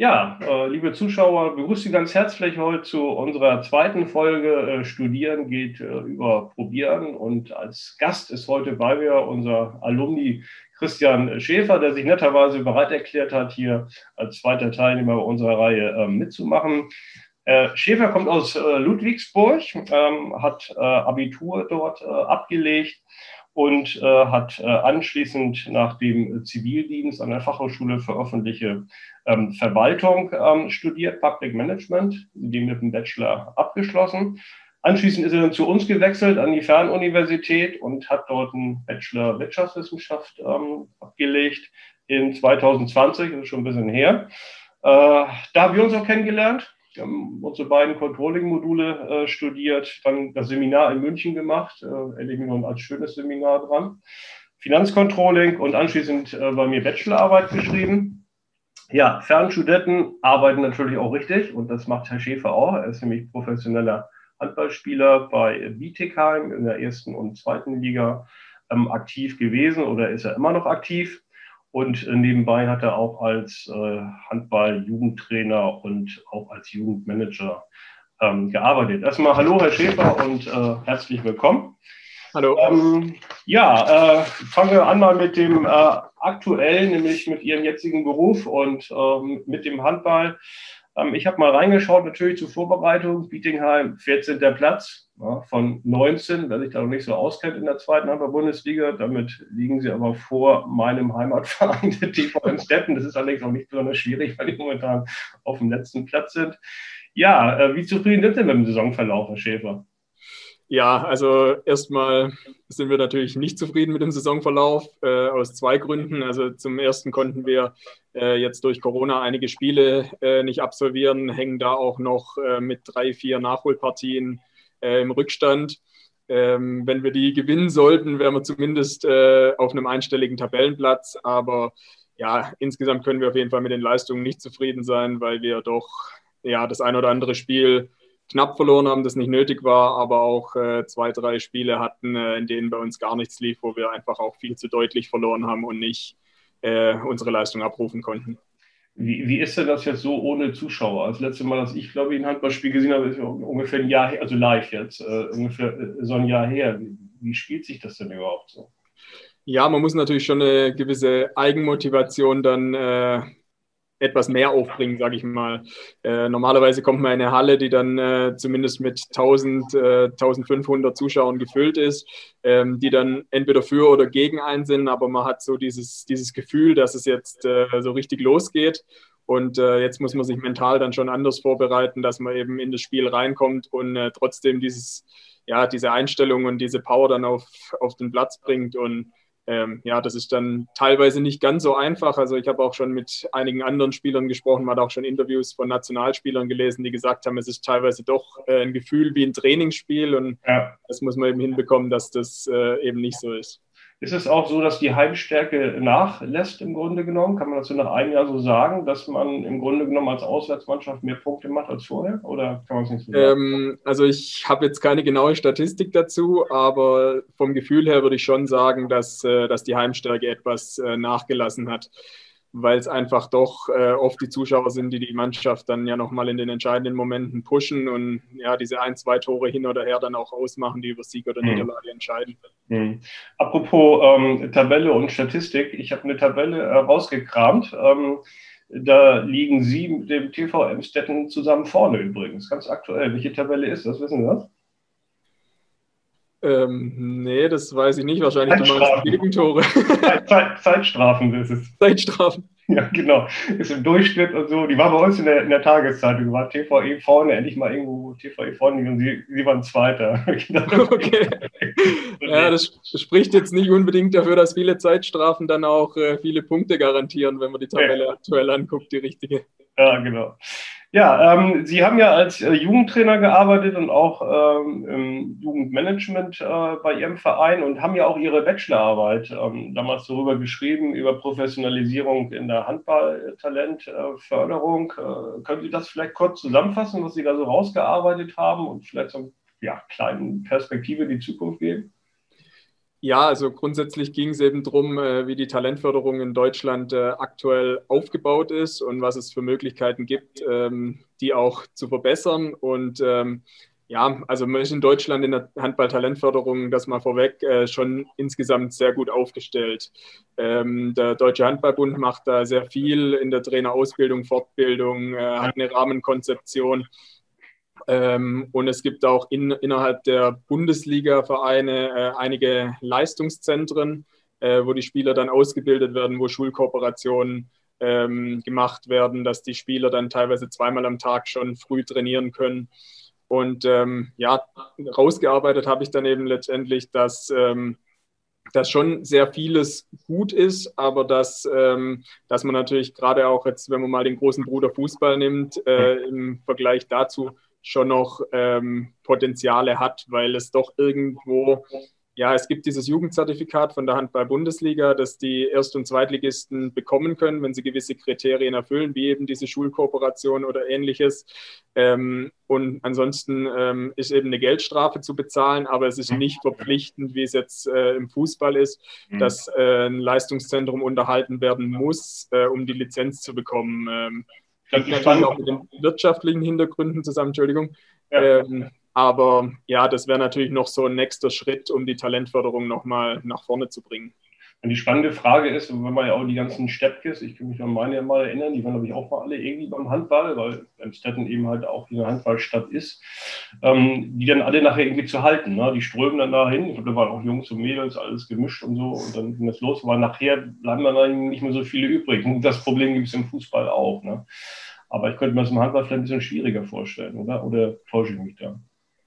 Ja, äh, liebe Zuschauer, begrüße Sie ganz herzlich heute zu unserer zweiten Folge äh, Studieren geht äh, über Probieren. Und als Gast ist heute bei mir unser Alumni Christian Schäfer, der sich netterweise bereit erklärt hat, hier als zweiter Teilnehmer unserer Reihe mitzumachen. Schäfer kommt aus Ludwigsburg, ähm, hat Abitur dort abgelegt und hat anschließend nach dem Zivildienst an der Fachhochschule für öffentliche ähm, Verwaltung ähm, studiert, Public Management, die mit dem Bachelor abgeschlossen. Anschließend ist er dann zu uns gewechselt an die Fernuniversität und hat dort einen Bachelor Wirtschaftswissenschaft ähm, abgelegt in 2020, das ist schon ein bisschen her. Äh, da haben wir uns auch kennengelernt. Wir haben unsere beiden Controlling-Module äh, studiert, dann das Seminar in München gemacht, äh, erlebe ich noch als schönes Seminar dran. Finanzcontrolling und anschließend äh, bei mir Bachelorarbeit geschrieben. Ja, Fernstudenten arbeiten natürlich auch richtig und das macht Herr Schäfer auch. Er ist nämlich professioneller Handballspieler bei Bietigheim in der ersten und zweiten Liga ähm, aktiv gewesen oder ist er immer noch aktiv. Und äh, nebenbei hat er auch als äh, Handball-Jugendtrainer und auch als Jugendmanager ähm, gearbeitet. Erstmal hallo, Herr Schäfer, und äh, herzlich willkommen. Hallo. Ähm, ja, äh, fangen wir an mal mit dem aktuellen, nämlich mit Ihrem jetzigen Beruf und ähm, mit dem Handball. Ähm, ich habe mal reingeschaut, natürlich zur Vorbereitung. Bietingheim, 14. Platz ja, von 19, wer sich da noch nicht so auskennt in der zweiten Handball-Bundesliga. Damit liegen sie aber vor meinem Heimatverein, der TV in Steppen. Das ist allerdings auch nicht besonders schwierig, weil die momentan auf dem letzten Platz sind. Ja, äh, wie zufrieden sind Sie mit dem Saisonverlauf, Herr Schäfer? Ja, also erstmal sind wir natürlich nicht zufrieden mit dem Saisonverlauf äh, aus zwei Gründen. Also zum ersten konnten wir äh, jetzt durch Corona einige Spiele äh, nicht absolvieren, hängen da auch noch äh, mit drei, vier Nachholpartien äh, im Rückstand. Ähm, wenn wir die gewinnen sollten, wären wir zumindest äh, auf einem einstelligen Tabellenplatz. Aber ja, insgesamt können wir auf jeden Fall mit den Leistungen nicht zufrieden sein, weil wir doch ja das ein oder andere Spiel knapp verloren haben, das nicht nötig war, aber auch äh, zwei, drei Spiele hatten, äh, in denen bei uns gar nichts lief, wo wir einfach auch viel zu deutlich verloren haben und nicht äh, unsere Leistung abrufen konnten. Wie, wie ist denn das jetzt so ohne Zuschauer? Das letzte Mal, dass ich, glaube ich, ein Handballspiel gesehen habe, ist ungefähr ein Jahr her, also live jetzt, äh, ungefähr äh, so ein Jahr her. Wie, wie spielt sich das denn überhaupt so? Ja, man muss natürlich schon eine gewisse Eigenmotivation dann äh, etwas mehr aufbringen, sage ich mal. Äh, normalerweise kommt man in eine Halle, die dann äh, zumindest mit 1000, äh, 1500 Zuschauern gefüllt ist, ähm, die dann entweder für oder gegen einen sind, aber man hat so dieses, dieses Gefühl, dass es jetzt äh, so richtig losgeht. Und äh, jetzt muss man sich mental dann schon anders vorbereiten, dass man eben in das Spiel reinkommt und äh, trotzdem dieses, ja, diese Einstellung und diese Power dann auf, auf den Platz bringt. Und ähm, ja, das ist dann teilweise nicht ganz so einfach. Also ich habe auch schon mit einigen anderen Spielern gesprochen, man hat auch schon Interviews von Nationalspielern gelesen, die gesagt haben, es ist teilweise doch äh, ein Gefühl wie ein Trainingsspiel und ja. das muss man eben hinbekommen, dass das äh, eben nicht so ist. Ist es auch so, dass die Heimstärke nachlässt im Grunde genommen? Kann man das so nach einem Jahr so sagen, dass man im Grunde genommen als Auswärtsmannschaft mehr Punkte macht als vorher? Oder kann man es nicht so sagen? Ähm, also ich habe jetzt keine genaue Statistik dazu, aber vom Gefühl her würde ich schon sagen, dass, äh, dass die Heimstärke etwas äh, nachgelassen hat weil es einfach doch äh, oft die Zuschauer sind, die die Mannschaft dann ja nochmal in den entscheidenden Momenten pushen und ja, diese ein, zwei Tore hin oder her dann auch ausmachen, die über Sieg oder mhm. Niederlage entscheiden. Mhm. Apropos ähm, Tabelle und Statistik, ich habe eine Tabelle äh, rausgekramt. Ähm, da liegen Sie mit dem TV Emstetten zusammen vorne übrigens, ganz aktuell. Welche Tabelle ist das? Wissen Sie das? Ähm, nee, das weiß ich nicht. Wahrscheinlich du meinst Gegentore. Zeit, Zeitstrafen ist es. Zeitstrafen. Ja, genau. Ist im Durchschnitt und so. Die war bei uns in der, in der Tageszeitung. War TVE vorne, endlich mal irgendwo TVE vorne und sie, sie waren Zweiter. okay. ja, das spricht jetzt nicht unbedingt dafür, dass viele Zeitstrafen dann auch äh, viele Punkte garantieren, wenn man die Tabelle ja. aktuell anguckt, die richtige. Ja, genau. Ja, ähm, Sie haben ja als äh, Jugendtrainer gearbeitet und auch ähm, im Jugendmanagement äh, bei Ihrem Verein und haben ja auch Ihre Bachelorarbeit ähm, damals darüber geschrieben, über Professionalisierung in der Handballtalentförderung. Äh, können Sie das vielleicht kurz zusammenfassen, was Sie da so rausgearbeitet haben und vielleicht so ja, kleine Perspektive in die Zukunft geben? Ja, also grundsätzlich ging es eben darum, äh, wie die Talentförderung in Deutschland äh, aktuell aufgebaut ist und was es für Möglichkeiten gibt, ähm, die auch zu verbessern. Und ähm, ja, also man ist in Deutschland in der Handball-Talentförderung, das mal vorweg, äh, schon insgesamt sehr gut aufgestellt. Ähm, der Deutsche Handballbund macht da sehr viel in der Trainerausbildung, Fortbildung, hat eine Rahmenkonzeption. Ähm, und es gibt auch in, innerhalb der Bundesliga-Vereine äh, einige Leistungszentren, äh, wo die Spieler dann ausgebildet werden, wo Schulkooperationen ähm, gemacht werden, dass die Spieler dann teilweise zweimal am Tag schon früh trainieren können. Und ähm, ja, rausgearbeitet habe ich dann eben letztendlich, dass, ähm, dass schon sehr vieles gut ist, aber dass, ähm, dass man natürlich gerade auch jetzt, wenn man mal den großen Bruder Fußball nimmt, äh, im Vergleich dazu schon noch ähm, Potenziale hat, weil es doch irgendwo, ja, es gibt dieses Jugendzertifikat von der Handball-Bundesliga, das die Erst- und Zweitligisten bekommen können, wenn sie gewisse Kriterien erfüllen, wie eben diese Schulkooperation oder ähnliches. Ähm, und ansonsten ähm, ist eben eine Geldstrafe zu bezahlen, aber es ist nicht verpflichtend, wie es jetzt äh, im Fußball ist, mhm. dass äh, ein Leistungszentrum unterhalten werden muss, äh, um die Lizenz zu bekommen. Hängt natürlich auch mit den wirtschaftlichen Hintergründen zusammen, Entschuldigung. Ja. Ähm, aber ja, das wäre natürlich noch so ein nächster Schritt, um die Talentförderung nochmal nach vorne zu bringen. Und die spannende Frage ist, wenn man ja auch die ganzen Steppkes, ich kann mich an meine mal erinnern, die waren, glaube ich, auch mal alle irgendwie beim Handball, weil Emstetten eben halt auch eine Handballstadt ist, ähm, die dann alle nachher irgendwie zu halten. Ne? Die strömen dann dahin. Ich glaube, da waren auch Jungs und Mädels, alles gemischt und so. Und dann ging das los. Aber nachher bleiben dann nicht mehr so viele übrig. Und das Problem gibt es im Fußball auch. Ne? Aber ich könnte mir das im Handball vielleicht ein bisschen schwieriger vorstellen, oder? Oder täusche ich mich da?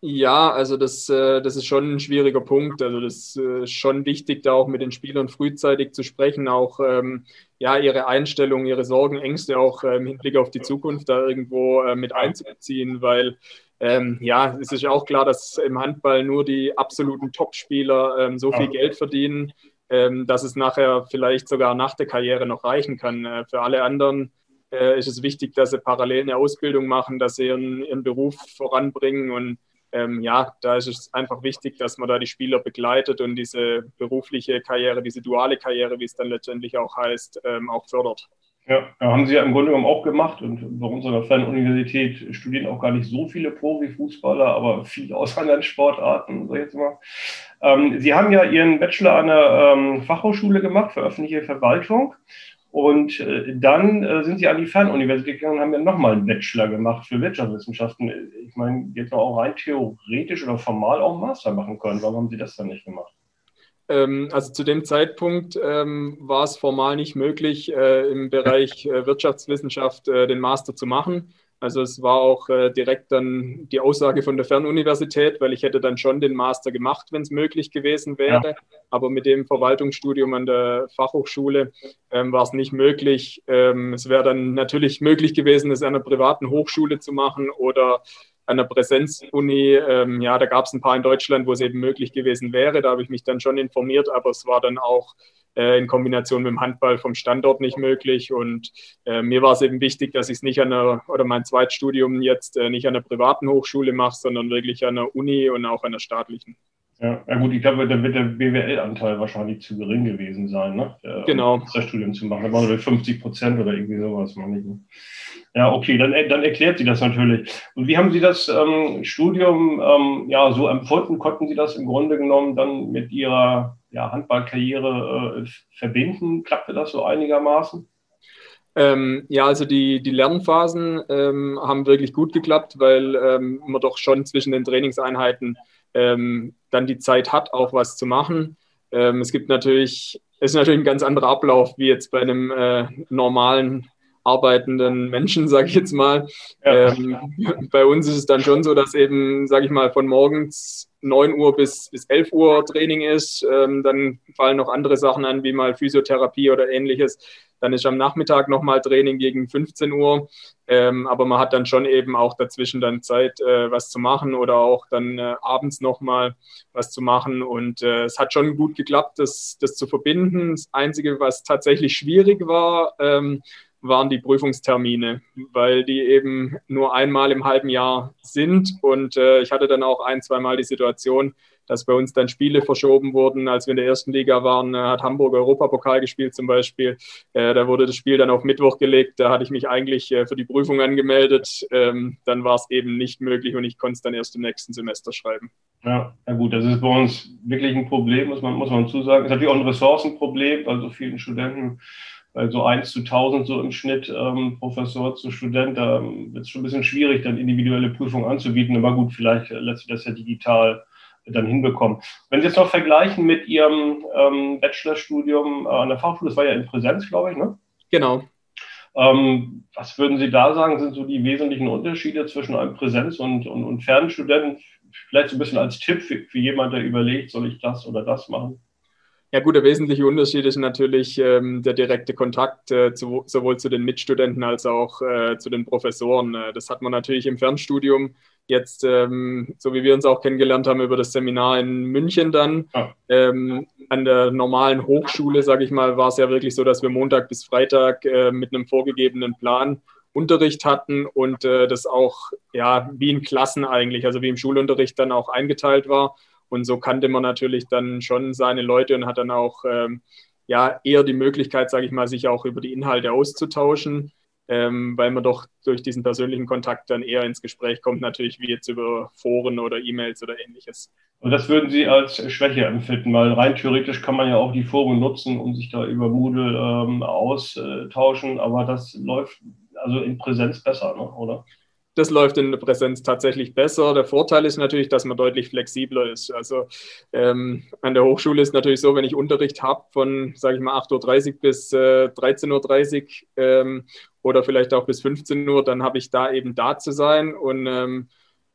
Ja, also das, äh, das ist schon ein schwieriger Punkt. Also das äh, ist schon wichtig, da auch mit den Spielern frühzeitig zu sprechen, auch ähm, ja, ihre Einstellung, ihre Sorgen, Ängste auch äh, im Hinblick auf die Zukunft da irgendwo äh, mit einzubeziehen, weil ähm, ja, es ist auch klar, dass im Handball nur die absoluten Topspieler ähm, so viel Geld verdienen, dass es nachher vielleicht sogar nach der Karriere noch reichen kann. Äh, für alle anderen äh, ist es wichtig, dass sie parallel eine Ausbildung machen, dass sie ihren, ihren Beruf voranbringen und ähm, ja, da ist es einfach wichtig, dass man da die Spieler begleitet und diese berufliche Karriere, diese duale Karriere, wie es dann letztendlich auch heißt, ähm, auch fördert. Ja, haben Sie ja im Grunde genommen auch gemacht und bei unserer Fernuniversität studieren auch gar nicht so viele Profifußballer, aber viele aus anderen Sportarten, sag ich jetzt mal. Ähm, Sie haben ja Ihren Bachelor an der ähm, Fachhochschule gemacht für öffentliche Verwaltung und äh, dann äh, sind sie an die Fernuniversität gegangen und haben dann nochmal einen Bachelor gemacht für Wirtschaftswissenschaften. Ich meine, jetzt auch rein theoretisch oder formal auch einen Master machen können. Warum haben sie das dann nicht gemacht? Ähm, also zu dem Zeitpunkt ähm, war es formal nicht möglich, äh, im Bereich Wirtschaftswissenschaft den Master zu machen. Also es war auch äh, direkt dann die Aussage von der Fernuniversität, weil ich hätte dann schon den Master gemacht, wenn es möglich gewesen wäre. Ja. Aber mit dem Verwaltungsstudium an der Fachhochschule ähm, war es nicht möglich. Ähm, es wäre dann natürlich möglich gewesen, es an einer privaten Hochschule zu machen oder an der Präsenzuni. Ähm, ja, da gab es ein paar in Deutschland, wo es eben möglich gewesen wäre. Da habe ich mich dann schon informiert, aber es war dann auch äh, in Kombination mit dem Handball vom Standort nicht möglich. Und äh, mir war es eben wichtig, dass ich es nicht an einer, oder mein Zweitstudium jetzt äh, nicht an einer privaten Hochschule mache, sondern wirklich an der Uni und auch an der staatlichen. Ja, gut, ich glaube, da wird der BWL-Anteil wahrscheinlich zu gering gewesen sein, ne? Der, genau. Um das Studium zu machen. Da waren wir 50 Prozent oder irgendwie sowas, meine ich. Ja, okay, dann, dann erklärt sie das natürlich. Und wie haben Sie das ähm, Studium ähm, ja, so empfunden? Konnten Sie das im Grunde genommen dann mit Ihrer ja, Handballkarriere äh, verbinden? Klappte das so einigermaßen? Ähm, ja, also die, die Lernphasen ähm, haben wirklich gut geklappt, weil ähm, man doch schon zwischen den Trainingseinheiten ähm, dann die Zeit hat, auch was zu machen. Ähm, es gibt natürlich, es ist natürlich ein ganz anderer Ablauf wie jetzt bei einem äh, normalen arbeitenden Menschen, sage ich jetzt mal. Ja. Ähm, bei uns ist es dann schon so, dass eben, sage ich mal, von morgens 9 Uhr bis, bis 11 Uhr Training ist. Ähm, dann fallen noch andere Sachen an, wie mal Physiotherapie oder ähnliches. Dann ist am Nachmittag nochmal Training gegen 15 Uhr. Ähm, aber man hat dann schon eben auch dazwischen dann Zeit, äh, was zu machen oder auch dann äh, abends nochmal was zu machen. Und äh, es hat schon gut geklappt, das, das zu verbinden. Das Einzige, was tatsächlich schwierig war, ähm, waren die Prüfungstermine, weil die eben nur einmal im halben Jahr sind. Und äh, ich hatte dann auch ein, zweimal die Situation, dass bei uns dann Spiele verschoben wurden. Als wir in der ersten Liga waren, hat Hamburg Europapokal gespielt zum Beispiel. Da wurde das Spiel dann auf Mittwoch gelegt. Da hatte ich mich eigentlich für die Prüfung angemeldet. Ähm, dann war es eben nicht möglich und ich konnte es dann erst im nächsten Semester schreiben. Ja, na gut, das ist bei uns wirklich ein Problem, muss man, muss man zusagen. Es ist natürlich auch ein Ressourcenproblem, weil so vielen Studenten weil so 1 zu 1000 so im Schnitt ähm, Professor zu Student, da ähm, wird es schon ein bisschen schwierig, dann individuelle Prüfungen anzubieten. Aber gut, vielleicht lässt sich das ja digital dann hinbekommen. Wenn Sie jetzt noch vergleichen mit Ihrem ähm, Bachelorstudium an der Fachschule, das war ja in Präsenz, glaube ich, ne? Genau. Ähm, was würden Sie da sagen, sind so die wesentlichen Unterschiede zwischen einem Präsenz- und, und, und Fernstudenten? Vielleicht so ein bisschen als Tipp für, für jemanden, der überlegt, soll ich das oder das machen? Ja gut, der wesentliche Unterschied ist natürlich ähm, der direkte Kontakt äh, zu, sowohl zu den Mitstudenten als auch äh, zu den Professoren. Äh, das hat man natürlich im Fernstudium jetzt, ähm, so wie wir uns auch kennengelernt haben, über das Seminar in München dann. Ja. Ähm, an der normalen Hochschule, sage ich mal, war es ja wirklich so, dass wir Montag bis Freitag äh, mit einem vorgegebenen Plan Unterricht hatten und äh, das auch ja wie in Klassen eigentlich, also wie im Schulunterricht dann auch eingeteilt war. Und so kannte man natürlich dann schon seine Leute und hat dann auch ähm, ja eher die Möglichkeit, sage ich mal, sich auch über die Inhalte auszutauschen, ähm, weil man doch durch diesen persönlichen Kontakt dann eher ins Gespräch kommt, natürlich wie jetzt über Foren oder E-Mails oder ähnliches. Und das würden Sie als Schwäche empfinden, weil rein theoretisch kann man ja auch die Foren nutzen und sich da über Moodle ähm, austauschen, aber das läuft also in Präsenz besser, ne? oder? Das läuft in der Präsenz tatsächlich besser. Der Vorteil ist natürlich, dass man deutlich flexibler ist. Also ähm, an der Hochschule ist natürlich so, wenn ich Unterricht habe von, sage ich mal, 8.30 Uhr bis äh, 13.30 Uhr ähm, oder vielleicht auch bis 15 Uhr, dann habe ich da eben da zu sein und ähm,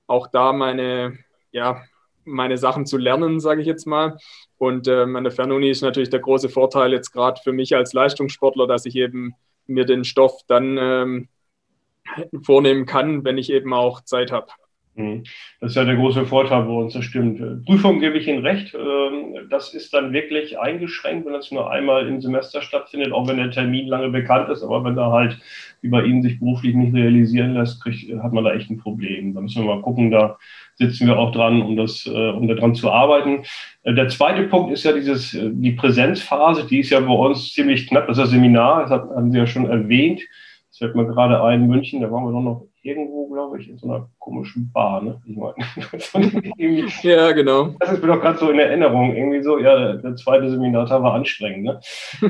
auch da meine, ja, meine Sachen zu lernen, sage ich jetzt mal. Und ähm, an der Fernuni ist natürlich der große Vorteil jetzt gerade für mich als Leistungssportler, dass ich eben mir den Stoff dann ähm, vornehmen kann, wenn ich eben auch Zeit habe. Mhm. Das ist ja der große Vorteil bei uns, das stimmt. Prüfung gebe ich Ihnen recht. Ähm, das ist dann wirklich eingeschränkt, wenn das nur einmal im Semester stattfindet, auch wenn der Termin lange bekannt ist. Aber wenn da halt wie bei Ihnen sich beruflich nicht realisieren lässt, kriegt, hat man da echt ein Problem. Da müssen wir mal gucken, da sitzen wir auch dran, um das, äh, um daran zu arbeiten. Äh, der zweite Punkt ist ja dieses, äh, die Präsenzphase, die ist ja bei uns ziemlich knapp. Das ist das Seminar, das haben Sie ja schon erwähnt. Das fällt mir gerade ein, München, da waren wir doch noch irgendwo, glaube ich, in so einer komischen Bar. Ne? Ich meine, ja, genau. Das ist mir doch gerade so in Erinnerung. Irgendwie so, ja, der, der zweite Seminartag war anstrengend. Ne?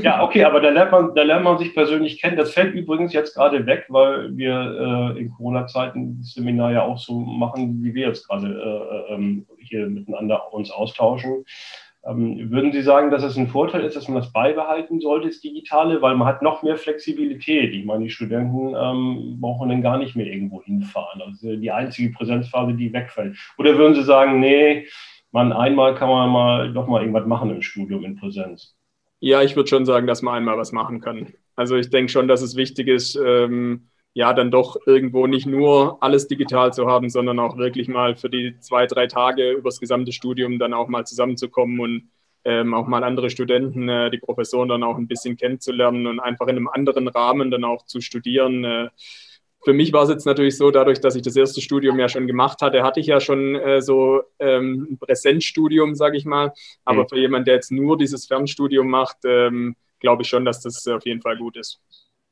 Ja, okay, aber da lernt, man, da lernt man sich persönlich kennen. Das fällt übrigens jetzt gerade weg, weil wir äh, in Corona-Zeiten das Seminar ja auch so machen, wie wir jetzt gerade äh, äh, ähm, hier miteinander uns austauschen. Ähm, würden Sie sagen, dass es ein Vorteil ist, dass man das beibehalten sollte, das Digitale, weil man hat noch mehr Flexibilität. Ich meine, die Studenten ähm, brauchen dann gar nicht mehr irgendwo hinfahren. Also die einzige Präsenzphase, die wegfällt. Oder würden Sie sagen, nee, man einmal kann man mal doch mal irgendwas machen im Studium in Präsenz? Ja, ich würde schon sagen, dass man einmal was machen kann. Also ich denke schon, dass es wichtig ist, ähm, ja, dann doch irgendwo nicht nur alles digital zu haben, sondern auch wirklich mal für die zwei, drei Tage übers gesamte Studium dann auch mal zusammenzukommen und ähm, auch mal andere Studenten, äh, die Professoren dann auch ein bisschen kennenzulernen und einfach in einem anderen Rahmen dann auch zu studieren. Äh, für mich war es jetzt natürlich so, dadurch, dass ich das erste Studium ja schon gemacht hatte, hatte ich ja schon äh, so ähm, ein Präsenzstudium, sage ich mal. Aber mhm. für jemanden, der jetzt nur dieses Fernstudium macht, ähm, glaube ich schon, dass das auf jeden Fall gut ist.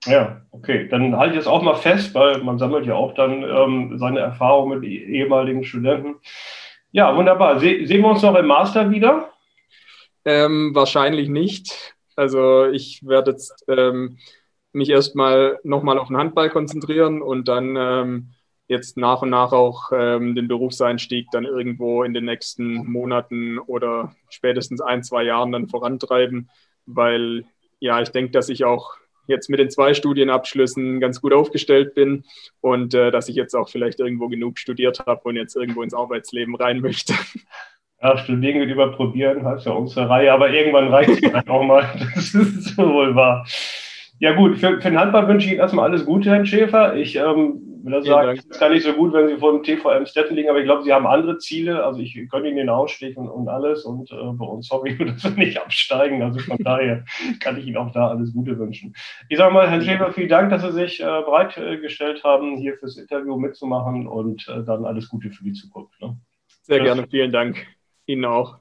Ja, okay. Dann halte ich es auch mal fest, weil man sammelt ja auch dann ähm, seine Erfahrungen mit ehemaligen Studenten. Ja, wunderbar. Se sehen wir uns noch im Master wieder? Ähm, wahrscheinlich nicht. Also ich werde jetzt ähm, mich erstmal nochmal auf den Handball konzentrieren und dann ähm, jetzt nach und nach auch ähm, den Berufseinstieg dann irgendwo in den nächsten Monaten oder spätestens ein, zwei Jahren dann vorantreiben, weil ja, ich denke, dass ich auch jetzt mit den zwei Studienabschlüssen ganz gut aufgestellt bin und äh, dass ich jetzt auch vielleicht irgendwo genug studiert habe und jetzt irgendwo ins Arbeitsleben rein möchte. Ja, studieren geht über probieren, heißt ja unsere Reihe, aber irgendwann reicht es halt auch mal. Das ist wohl wahr. Ja gut, für, für den Handball wünsche ich Ihnen erstmal alles Gute, Herr Schäfer. Ich ähm, würde sagen, es ist gar nicht so gut, wenn Sie vor dem TVM Stetten liegen, aber ich glaube, Sie haben andere Ziele. Also ich könnte Ihnen den Ausstieg und, alles und äh, bei uns hoffe ich, dass wir nicht absteigen. Also von daher kann ich Ihnen auch da alles Gute wünschen. Ich sage mal, Herr Schäfer, vielen Dank, dass Sie sich äh, bereitgestellt haben, hier fürs Interview mitzumachen und äh, dann alles Gute für die Zukunft. Ne? Sehr gerne, vielen Dank. Ihnen auch.